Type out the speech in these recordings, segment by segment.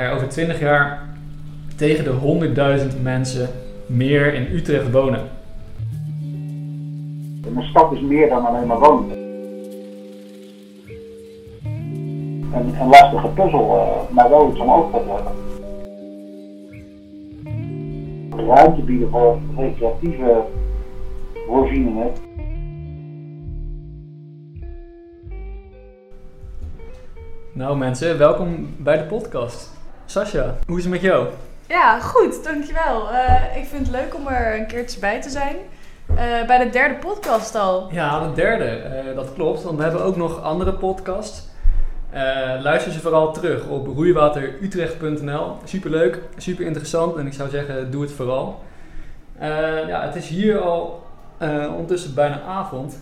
er over 20 jaar tegen de 100.000 mensen meer in Utrecht wonen. Een stad is meer dan alleen maar wonen. Een, een lastige puzzel, uh, maar wel iets om over te hebben. Ruimte bieden voor recreatieve voorzieningen. Nou mensen, welkom bij de podcast. Sascha, hoe is het met jou? Ja, goed, dankjewel. Uh, ik vind het leuk om er een keertje bij te zijn. Uh, bij de derde podcast al. Ja, de derde, uh, dat klopt. Want we hebben ook nog andere podcasts. luister ze vooral terug op roeiwaterutrecht.nl. Superleuk, super interessant en ik zou zeggen, doe het vooral. ja, het is hier al ondertussen bijna avond.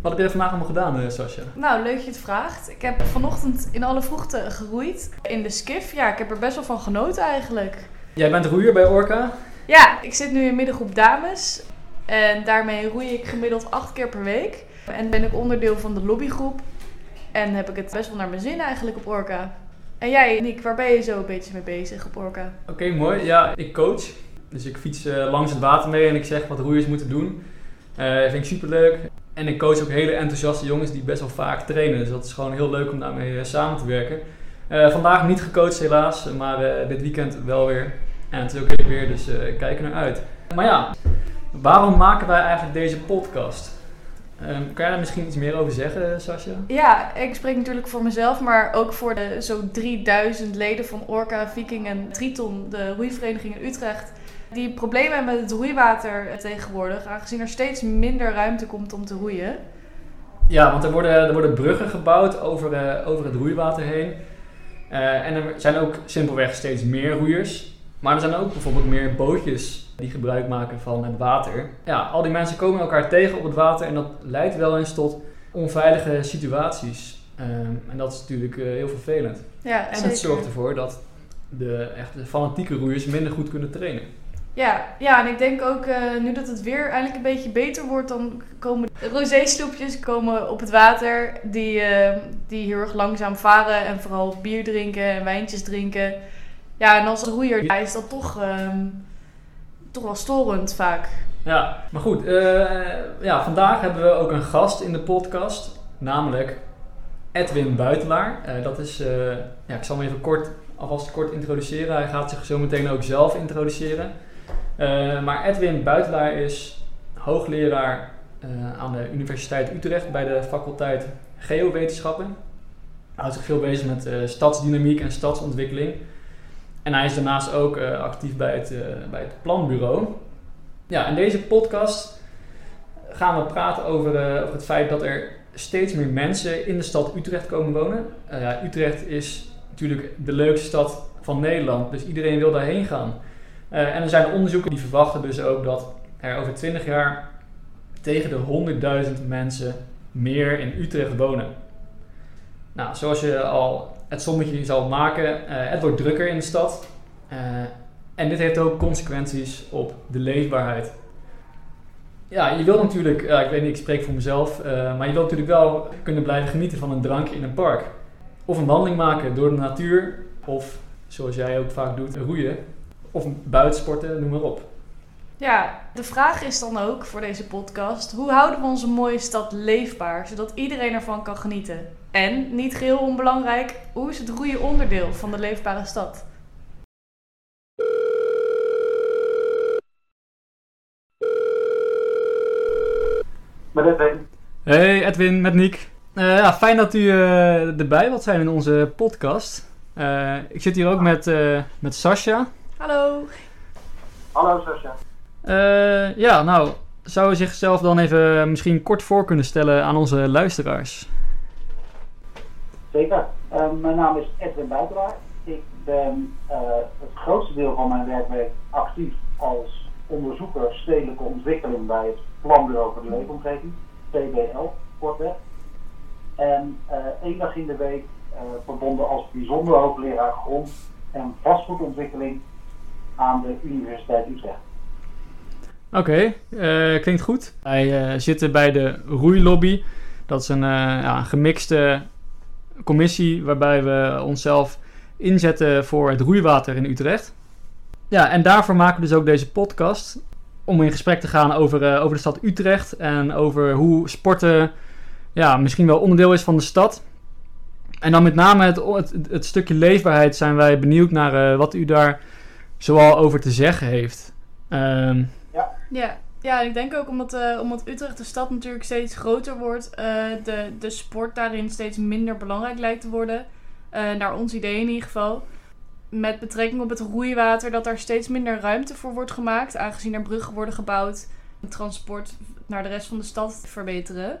Wat heb je vandaag allemaal gedaan, uh, Sascha? Nou, leuk dat je het vraagt. Ik heb vanochtend in alle vroegte geroeid in de skif. Ja, ik heb er best wel van genoten eigenlijk. Jij bent roeier bij Orca? Ja, ik zit nu in middengroep dames. En daarmee roei ik gemiddeld acht keer per week. En ben ik onderdeel van de lobbygroep. En heb ik het best wel naar mijn zin eigenlijk op Orca. En jij, Nick, waar ben je zo een beetje mee bezig op Orca? Oké, mooi. Ja, ik coach. Dus ik fiets uh, langs het water mee en ik zeg wat roeiers moeten doen. Uh, vind ik superleuk. En ik coach ook hele enthousiaste jongens die best wel vaak trainen. Dus dat is gewoon heel leuk om daarmee samen te werken. Uh, vandaag niet gecoacht helaas, maar uh, dit weekend wel weer. En het is ook weer, dus kijk er naar uit. Maar ja, waarom maken wij eigenlijk deze podcast? Um, kan jij daar misschien iets meer over zeggen, Sascha? Ja, ik spreek natuurlijk voor mezelf, maar ook voor de zo'n 3000 leden van Orca, Viking en Triton, de roeivereniging in Utrecht die problemen met het roeiwater tegenwoordig, aangezien er steeds minder ruimte komt om te roeien. Ja, want er worden, er worden bruggen gebouwd over, uh, over het roeiwater heen. Uh, en er zijn ook simpelweg steeds meer roeiers. Maar er zijn ook bijvoorbeeld meer bootjes die gebruik maken van het water. Ja, al die mensen komen elkaar tegen op het water en dat leidt wel eens tot onveilige situaties. Uh, en dat is natuurlijk heel vervelend. Ja, en zeker. het zorgt ervoor dat de echte fanatieke roeiers minder goed kunnen trainen. Ja, ja, en ik denk ook uh, nu dat het weer eindelijk een beetje beter wordt, dan komen rosé-sloepjes komen op het water die, uh, die heel erg langzaam varen en vooral bier drinken en wijntjes drinken. Ja, en als roeier ja, is dat toch, uh, toch wel storend vaak. Ja, maar goed, uh, ja, vandaag hebben we ook een gast in de podcast, namelijk Edwin Buitelaar. dat is, ja, ik zal hem even kort, alvast kort introduceren. Hij gaat zich zo meteen ook zelf introduceren. Uh, maar Edwin Buitelaar is hoogleraar uh, aan de Universiteit Utrecht bij de faculteit Geowetenschappen. Hij houdt zich veel bezig met uh, stadsdynamiek en stadsontwikkeling. En hij is daarnaast ook actief bij het, bij het planbureau. Ja, in deze podcast gaan we praten over, over het feit dat er steeds meer mensen in de stad Utrecht komen wonen. ja, Utrecht is natuurlijk de leukste stad van Nederland, dus iedereen wil daarheen gaan. Uh, en er zijn onderzoeken die verwachten dus ook dat er over 20 jaar tegen de 100.000 mensen meer in Utrecht wonen. Nou, zoals je al het sommetje zal maken, uh, het wordt drukker in de stad. Uh, en dit heeft ook consequenties op de leefbaarheid. Ja, je wilt natuurlijk, ik weet niet, ik spreek voor mezelf, maar je wilt natuurlijk wel kunnen blijven genieten van een drankje in een park. Of een wandeling maken door de natuur, of zoals jij ook vaak doet, roeien. Of buitensporten, noem maar op. Ja, de vraag is dan ook voor deze podcast: hoe houden we onze mooie stad leefbaar, zodat iedereen ervan kan genieten? En, niet geheel onbelangrijk, hoe is het roeien onderdeel van de leefbare stad? Met Edwin. Hey Edwin, met Nick. Uh, ja, fijn dat u uh, erbij wilt zijn in onze podcast. Uh, ik zit hier ook met, met Sascha. Hallo. Hallo Sascha. Uh, ja, nou, zou u zichzelf dan even misschien kort voor kunnen stellen aan onze luisteraars? Zeker. Uh, mijn naam is Edwin Buitelaar. Ik ben uh, het grootste deel van mijn werkweek actief als onderzoeker stedelijke ontwikkeling bij het Planbureau voor de Leefomgeving, PBL, kortweg. En één dag in de week verbonden als bijzonder hoogleraar grond- en vastgoedontwikkeling aan de Universiteit Utrecht. Oké, uh, klinkt goed. Wij uh, zitten bij de Roeilobby. Dat is een uh, ja, gemixte commissie waarbij we onszelf inzetten voor het roeiwater in Utrecht. Ja, en daarvoor maken we dus ook deze podcast. Om in gesprek te gaan over, over de stad Utrecht en over hoe sporten ja, misschien wel onderdeel is van de stad. En dan met name het, het, het stukje leefbaarheid zijn wij benieuwd naar wat u daar zoal over te zeggen heeft. Ehm, ja. ja. Ja, ik denk ook omdat, uh, omdat Utrecht de stad natuurlijk steeds groter wordt, uh, de, de sport daarin steeds minder belangrijk lijkt te worden. Uh, naar ons idee in ieder geval. Met betrekking op het roeiwater, dat daar steeds minder ruimte voor wordt gemaakt, aangezien er bruggen worden gebouwd, het transport naar de rest van de stad verbeteren.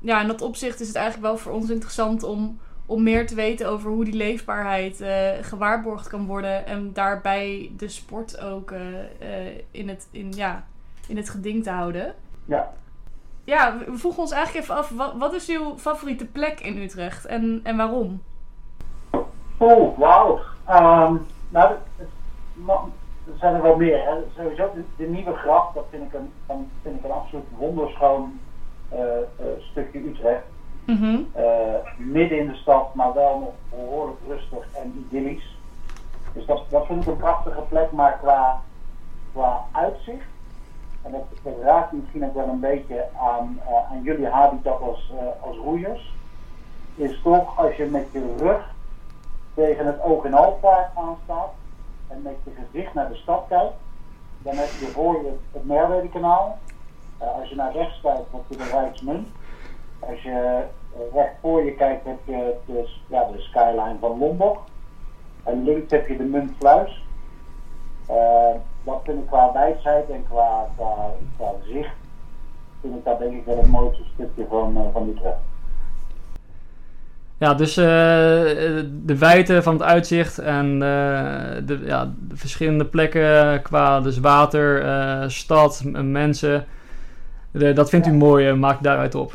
Ja, in dat opzicht is het eigenlijk wel voor ons interessant om, om meer te weten over hoe die leefbaarheid gewaarborgd kan worden en daarbij de sport ook in, het, in, ja, in het geding te houden. Ja. Ja, we vroegen ons eigenlijk even af, wat, wat is uw favoriete plek in Utrecht en, en waarom? Oh, wauw. Um, nou, er zijn er wel meer. Hè. Sowieso de, de, Nieuwe Gracht, dat vind ik een, vind ik een absoluut wonderschoon stukje Utrecht. Mm uh, midden in de stad, maar wel nog behoorlijk rustig en idyllisch. Dus dat, vind ik een prachtige plek, maar qua, qua uitzicht en dat, raakt misschien ook wel een beetje aan, uh, aan jullie habitat als, uh, als roeiers, is toch als je met je rug tegen het oog en alpaard aanstaat en met je gezicht naar de stad kijkt, dan heb je voor je het Merwede-kanaal. Uh, als je naar rechts kijkt, heb je de Rijksmunt. Als je recht voor je kijkt, heb je dus, ja, de skyline van Lombok. En links heb je de Muntfluis dat vind ik qua wijsheid en qua, qua, qua zicht, vind ik dat denk ik wel het mooiste stukje van, uh, van Utrecht. Ja, dus uh, de wijdte van het uitzicht en de, ja, de verschillende plekken qua dus water, stad, mensen. De, dat vindt u mooi, maakt daaruit op.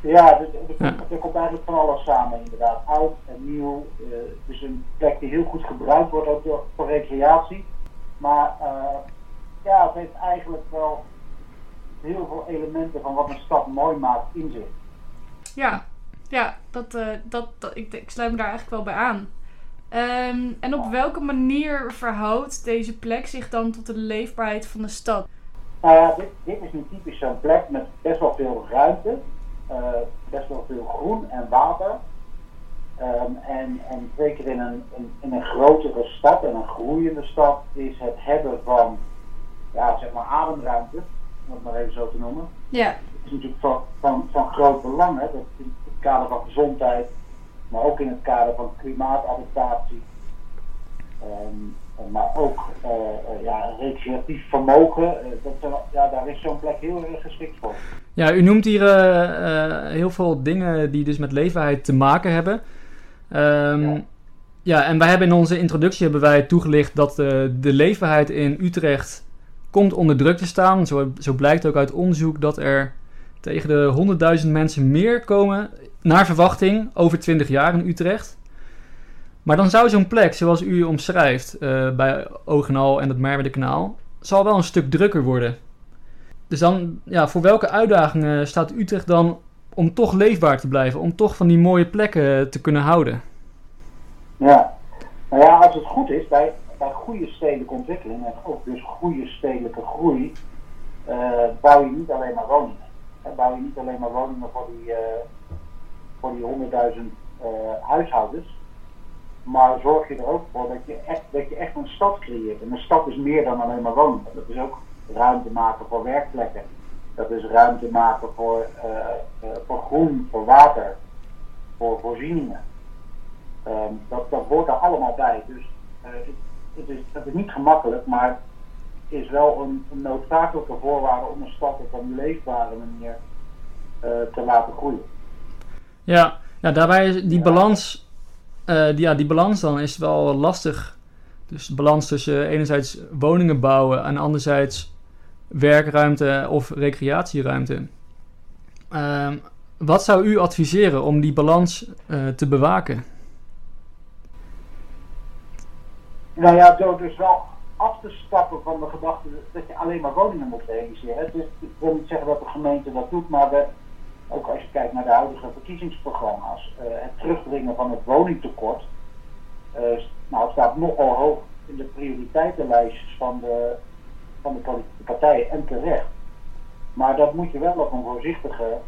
Ja, dus, er, ja. komt eigenlijk van alles samen inderdaad. Oud en nieuw. het is een plek die heel goed gebruikt wordt ook door, voor recreatie. Maar uh, ja, het heeft eigenlijk wel heel veel elementen van wat een stad mooi maakt in zich. Ja, ja dat, uh, dat, dat, ik, ik sluit me daar eigenlijk wel bij aan. Um, en op welke manier verhoudt deze plek zich dan tot de leefbaarheid van de stad? Nou ja, dit, dit is nu typisch zo'n plek met best wel veel ruimte, uh, best wel veel groen en water. Um, en, en zeker in een, in, in, een grotere stad en een groeiende stad is het hebben van, ja, zeg maar ademruimte, om het maar even zo te noemen. Ja. Het is natuurlijk van, van, van groot belang, hè, dat in het kader van gezondheid, maar ook in het kader van klimaatadaptatie. Um, maar ook uh, uh, ja, recreatief vermogen, uh, dat, ja, daar is zo'n plek heel erg geschikt voor. Ja, u noemt hier heel veel dingen die dus met leefbaarheid te maken hebben. Um, ja. ja. en wij hebben in onze introductie hebben wij toegelicht dat de, de leefbaarheid in Utrecht komt onder druk te staan. Zo, zo blijkt ook uit onderzoek dat er tegen de 100.000 mensen meer komen naar verwachting over 20 jaar in Utrecht. Maar dan zou zo'n plek, zoals u omschrijft uh, bij Ogenal en het Merwede-kanaal, zal wel een stuk drukker worden. Dus dan, ja, voor welke uitdagingen staat Utrecht dan om toch leefbaar te blijven, om toch van die mooie plekken te kunnen houden. Ja, nou ja, als het goed is, bij, bij goede stedelijke ontwikkeling en ook dus goede stedelijke groei, uh, bouw je niet alleen maar woningen. En bouw je niet alleen maar woningen voor die, uh, voor die 100.000 uh, huishoudens, maar zorg je er ook voor dat je, echt, dat je echt een stad creëert. En een stad is meer dan alleen maar woningen. Dat is ook ruimte maken voor werkplekken dat is ruimte maken voor, uh, uh, voor groen, voor water, voor voorzieningen. Um, dat, dat hoort er allemaal bij. Dus uh, het, het, is, het is niet gemakkelijk, maar is wel een, een noodzakelijke voorwaarde om een stad op een leefbare manier te laten groeien. Ja, ja daarbij is die ja. balans, die, ja, die balans dan is wel lastig. Dus de balans tussen enerzijds woningen bouwen en anderzijds werkruimte of recreatieruimte. Uh, wat zou u adviseren om die balans uh, te bewaken? Nou ja, door dus wel af te stappen van de gedachte dat je alleen maar woningen moet realiseren. Ik wil niet zeggen dat de gemeente dat doet, maar we, ook als je kijkt naar de huidige verkiezingsprogramma's, uh, het terugdringen van het woningtekort nou, het staat nogal hoog in de prioriteitenlijstjes van de, van de partijen en terecht. Maar dat moet je wel op een voorzichtige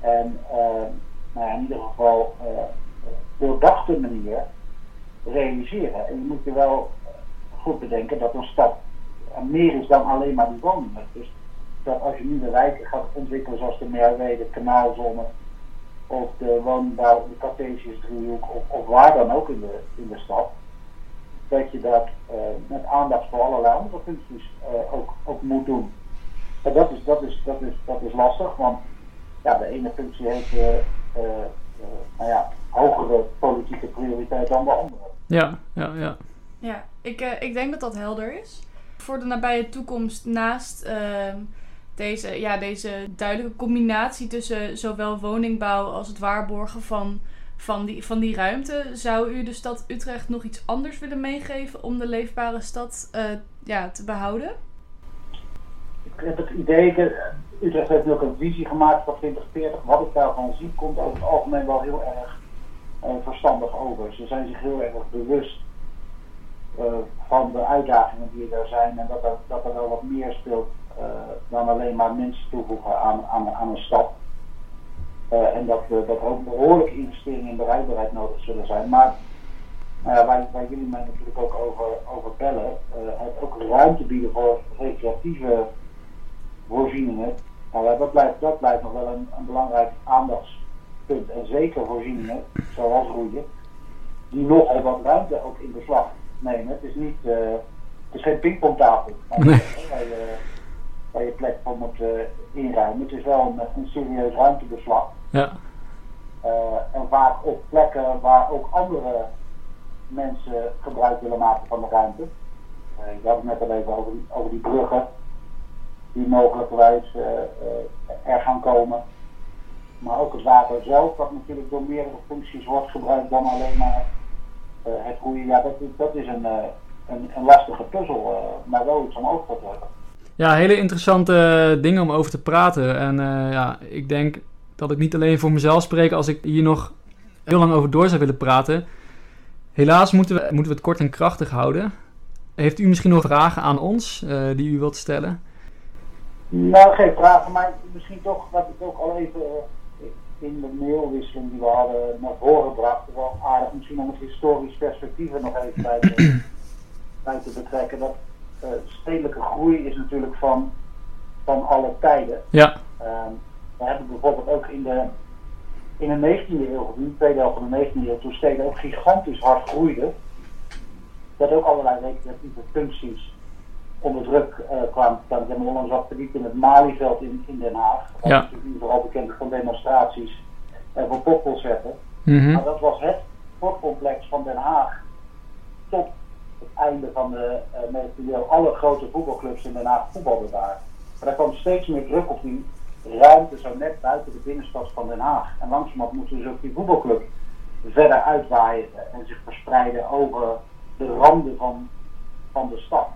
en nou ja, in ieder geval doordachte manier realiseren. En je moet je wel goed bedenken dat een stad meer is dan alleen maar die woningen. Dus dat als je nu de wijken gaat ontwikkelen zoals de Merwede, de Kanaalzone of de woningbouw, de Cartesius driehoek of, of, waar dan ook in de, in de stad, dat je dat uh, met aandacht voor allerlei andere functies uh, ook, ook moet doen. En dat is, dat, is, dat, is, dat is lastig, want ja, de ene functie heeft uh, nou ja, hogere politieke prioriteit dan de andere. Ja, ja, ja. Ja, ik, ik denk dat dat helder is. Voor de nabije toekomst, naast ehm, deze, ja, deze duidelijke combinatie tussen zowel woningbouw als het waarborgen van, van, die, van die ruimte, zou u de stad Utrecht nog iets anders willen meegeven om de leefbare stad uh, ja, te behouden? Ik heb het idee, Utrecht heeft nu ook een visie gemaakt voor 2040. Wat ik daarvan zie, komt over het algemeen wel heel erg uh, verstandig over. Ze zijn zich heel erg bewust van de uitdagingen die er zijn en dat er, dat er wel wat meer speelt dan alleen maar mensen toevoegen aan, aan, aan een stad. Uh, en dat, dat er ook behoorlijke investeringen in bereikbaarheid nodig zullen zijn. Maar waar, waar jullie mij natuurlijk ook over, over bellen, het ook ruimte bieden voor recreatieve voorzieningen, nou, dat, blijft, dat blijft nog wel een, een belangrijk aandachtspunt. En zeker voorzieningen, zoals roeien, die nogal wat ruimte ook in beslag nemen. Het is niet, uh, het is geen pingpongtafel nee. waar, je, waar je plek voor moet uh, inruimen. Het is wel een, een serieus ruimtebeslag. Ja. Uh, en vaak op plekken waar ook andere mensen gebruik willen maken van de ruimte. ik had het net al even over die, over die bruggen die mogelijkerwijs er gaan komen. Maar ook het water zelf, dat natuurlijk door meerdere functies wordt gebruikt dan alleen maar het groeien, ja, dat, dat is een, een, een, lastige puzzel, maar wel iets om over te hebben. Ja, hele interessante dingen om over te praten. En ja, ik denk dat ik niet alleen voor mezelf spreek als ik hier nog heel lang over door zou willen praten. Helaas moeten we, moeten we het kort en krachtig houden. Heeft u misschien nog vragen aan ons die u wilt stellen? Nou, geen vragen, maar misschien toch wat ik ook al even in de mailwisseling die we hadden naar voren bracht, wel aardig misschien om het historisch perspectief er nog even bij te, bij te betrekken. Dat uh, stedelijke groei is natuurlijk van, van alle tijden. Ja. Uh, we hebben bijvoorbeeld ook in de, in de 19e eeuw, in de tweede helft van de 19e eeuw, toen steden ook gigantisch hard groeiden, dat ook allerlei recreatieve functies onder druk uh, kwamen te staan. Ik heb onlangs wat verdiept in het Malieveld in, in Den Haag. Dat ja. is natuurlijk vooral bekend van demonstraties en van popconcerten. Mm Maar dat was het sportcomplex van Den Haag tot het einde van de uh, 19e eeuw. Alle grote voetbalclubs in Den Haag voetbalden daar. Maar er kwam steeds meer druk op die ruimte zo net buiten de binnenstad van Den Haag. En langzamerhand moesten dus ook die voetbalclub verder uitwaaien en zich verspreiden over de randen van, van de stad.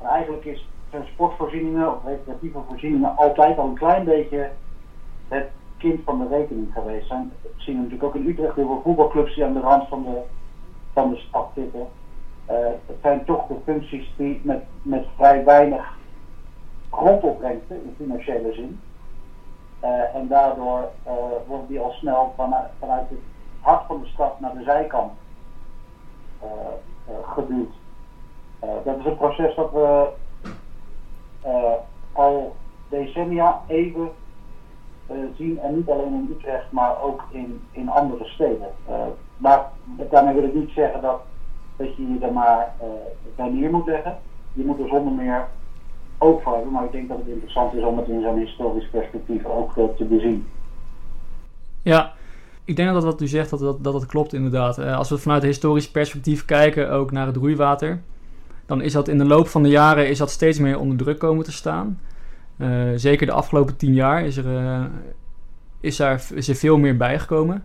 En eigenlijk is, zijn sportvoorzieningen of recreatieve voorzieningen altijd al een klein beetje het kind van de rekening geweest zijn. We zien natuurlijk ook in Utrecht heel veel voetbalclubs die aan de rand van de, van de stad zitten. Uh, het zijn toch de functies die met, met vrij weinig grondopbrengsten in financiële zin. Uh, en daardoor worden die al snel vanuit, vanuit het hart van de stad naar de zijkant geduwd. Uh, dat is een proces dat we al decennia even zien. En niet alleen in Utrecht, maar ook in, in andere steden. maar daarmee wil ik niet zeggen dat, dat je je er maar bij neer moet leggen. Je moet er zonder meer hebben. Maar ik denk dat het interessant is om het in zo'n historisch perspectief ook te bezien. Ja, ik denk dat wat u zegt, dat dat, dat, dat klopt inderdaad. als we vanuit een historisch perspectief kijken, ook naar het roeiwater dan is dat in de loop van de jaren is dat steeds meer onder druk komen te staan. Uh, zeker de afgelopen tien jaar is er, is er, is er veel meer bijgekomen.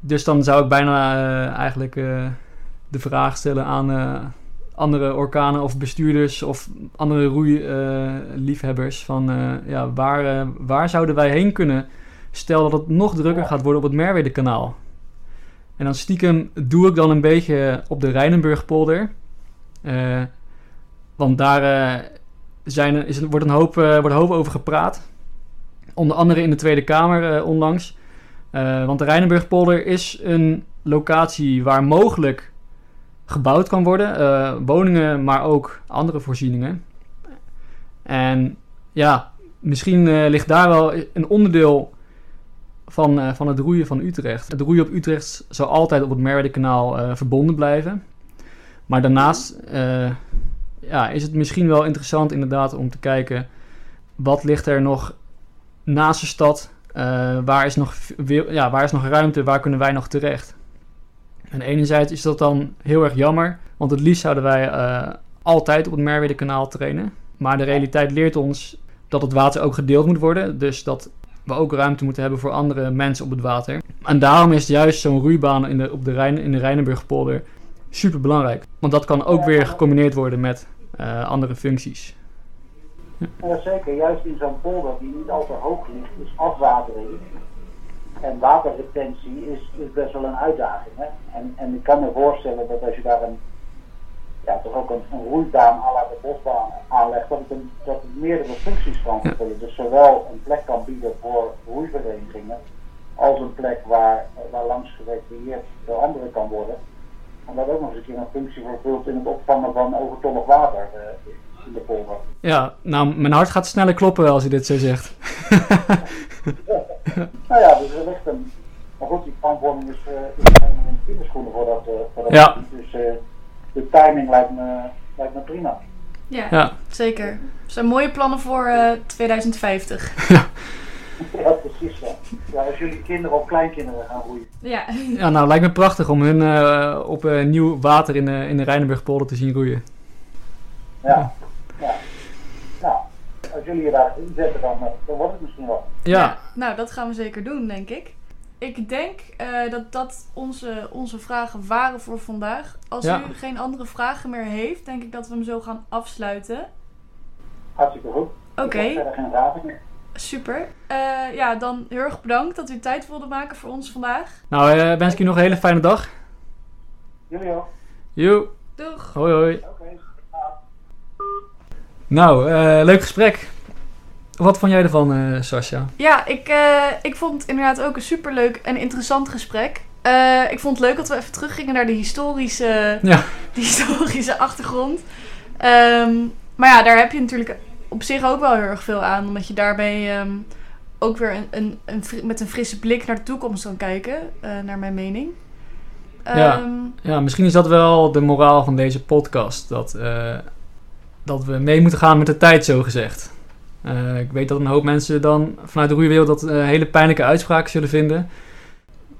Dus dan zou ik bijna eigenlijk de vraag stellen aan andere orkanen of bestuurders of andere roeiliefhebbers van ja, waar, waar zouden wij heen kunnen? Stel dat het nog drukker gaat worden op het Merwede kanaal. En dan stiekem doe ik dan een beetje op de Rijnenburgpolder. Eh, want daar eh, zijn, is, wordt, een hoop, eh, wordt een hoop over gepraat. Onder andere in de Tweede Kamer eh, onlangs. Eh, want de Rijnenburgpolder is een locatie waar mogelijk gebouwd kan worden. Eh, woningen, maar ook andere voorzieningen. En ja, misschien eh, ligt daar wel een onderdeel van, eh, van het roeien van Utrecht. Het roeien op Utrecht zal altijd op het Merwede-kanaal verbonden blijven. Maar daarnaast ja, is het misschien wel interessant inderdaad om te kijken... wat ligt er nog naast de stad? Waar, is nog, ja, waar is nog ruimte? Waar kunnen wij nog terecht? En enerzijds is dat dan heel erg jammer... want het liefst zouden wij eh, altijd op het Merwede-kanaal trainen. Maar de realiteit leert ons dat het water ook gedeeld moet worden. Dus dat we ook ruimte moeten hebben voor andere mensen op het water. En daarom is juist zo'n roeibaan in de, op de Rijn, in de Rijnenburgpolder super belangrijk. Want dat kan ook weer gecombineerd worden met eh, andere functies. Ja, zeker. Juist in zo'n polder die niet al te hoog ligt, is afwatering en waterretentie is, is best wel een uitdaging. Hè? En, en ik kan me voorstellen dat als je daar een, ja, toch ook een, een roeibaan à la de bosbaan aanlegt, dat het, een, dat het meerdere functies kan vervullen. Dus zowel een plek kan bieden voor roeiverenigingen, als een plek waar, waar langs gerecreëerd door anderen kan worden. En dat ook nog eens een keer een functie vervult in het opvangen van overtollig water eh, in de polder. Ja, nou, mijn hart gaat sneller kloppen als je dit zo zegt. Nou ja, dus er ligt een. Maar goed, die planvorming is, eh is helemaal in de kinderschoenen voor dat. eh, voor dat Ja. Dus eh, de timing lijkt me, lijkt me prima. Ja, Ja, zeker. Er zijn mooie plannen voor eh, 2050. Ja, precies. Ja. ja, als jullie kinderen of kleinkinderen gaan roeien. Ja. ja nou, lijkt me prachtig om hun eh, op eh, nieuw water in de, in de Rijnenburgpolder te zien roeien. Ja. ja. Jullie je daar inzetten, dan, dan wordt het misschien wel. Ja, Nou, dat gaan we zeker doen, denk ik. Ik denk eh, dat dat onze, onze vragen waren voor vandaag. Als Ja. u geen andere vragen meer heeft, denk ik dat we hem zo gaan afsluiten. Hartstikke goed. Oké, Ik heb verder geen vragen meer. super. Eh, ja, dan heel erg bedankt dat u tijd wilde maken voor ons vandaag. nou eh, wens ik je nog een hele fijne dag. Jullie ook. Joe, Doeg! hoi hoi. Oké. Nou, eh, leuk gesprek. Wat vond jij ervan, eh Sascha? Ja, ik, eh, ik vond het inderdaad ook een superleuk en interessant gesprek. Eh, ik vond het leuk dat we even teruggingen naar de historische, Ja. de historische achtergrond. Ehm, maar ja, daar heb je natuurlijk op zich ook wel heel erg veel aan. Omdat je daarbij ehm, ook weer een, een, met een frisse blik naar de toekomst kan kijken. naar mijn mening. Ja. Ehm, Ja, misschien is dat wel de moraal van deze podcast. Dat, dat we mee moeten gaan met de tijd, zo gezegd. Eh, ik weet dat een hoop mensen dan vanuit de roeiwereld dat eh, hele pijnlijke uitspraken zullen vinden.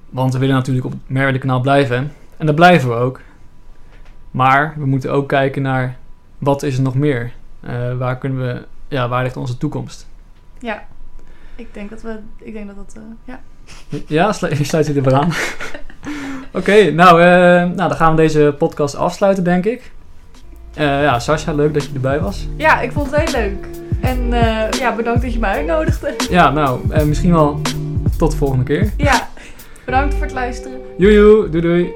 Want we willen natuurlijk op het Merwede kanaal blijven. En dat blijven we ook. Maar we moeten ook kijken naar wat is er nog meer? Eh, waar kunnen we, ja, waar ligt onze toekomst? ja, ik denk dat we, ik denk dat dat, ja. Ja, slu- sluit je er weer aan. Oké, nou, nou, dan gaan we deze podcast afsluiten, denk ik. Ja, Sascha, leuk dat je erbij was. Ja, ik vond het heel leuk. En eh, ja, bedankt dat je me uitnodigde. Ja, nou, eh, misschien wel tot de volgende keer. Ja, bedankt voor het luisteren. Joejoe, doei doei.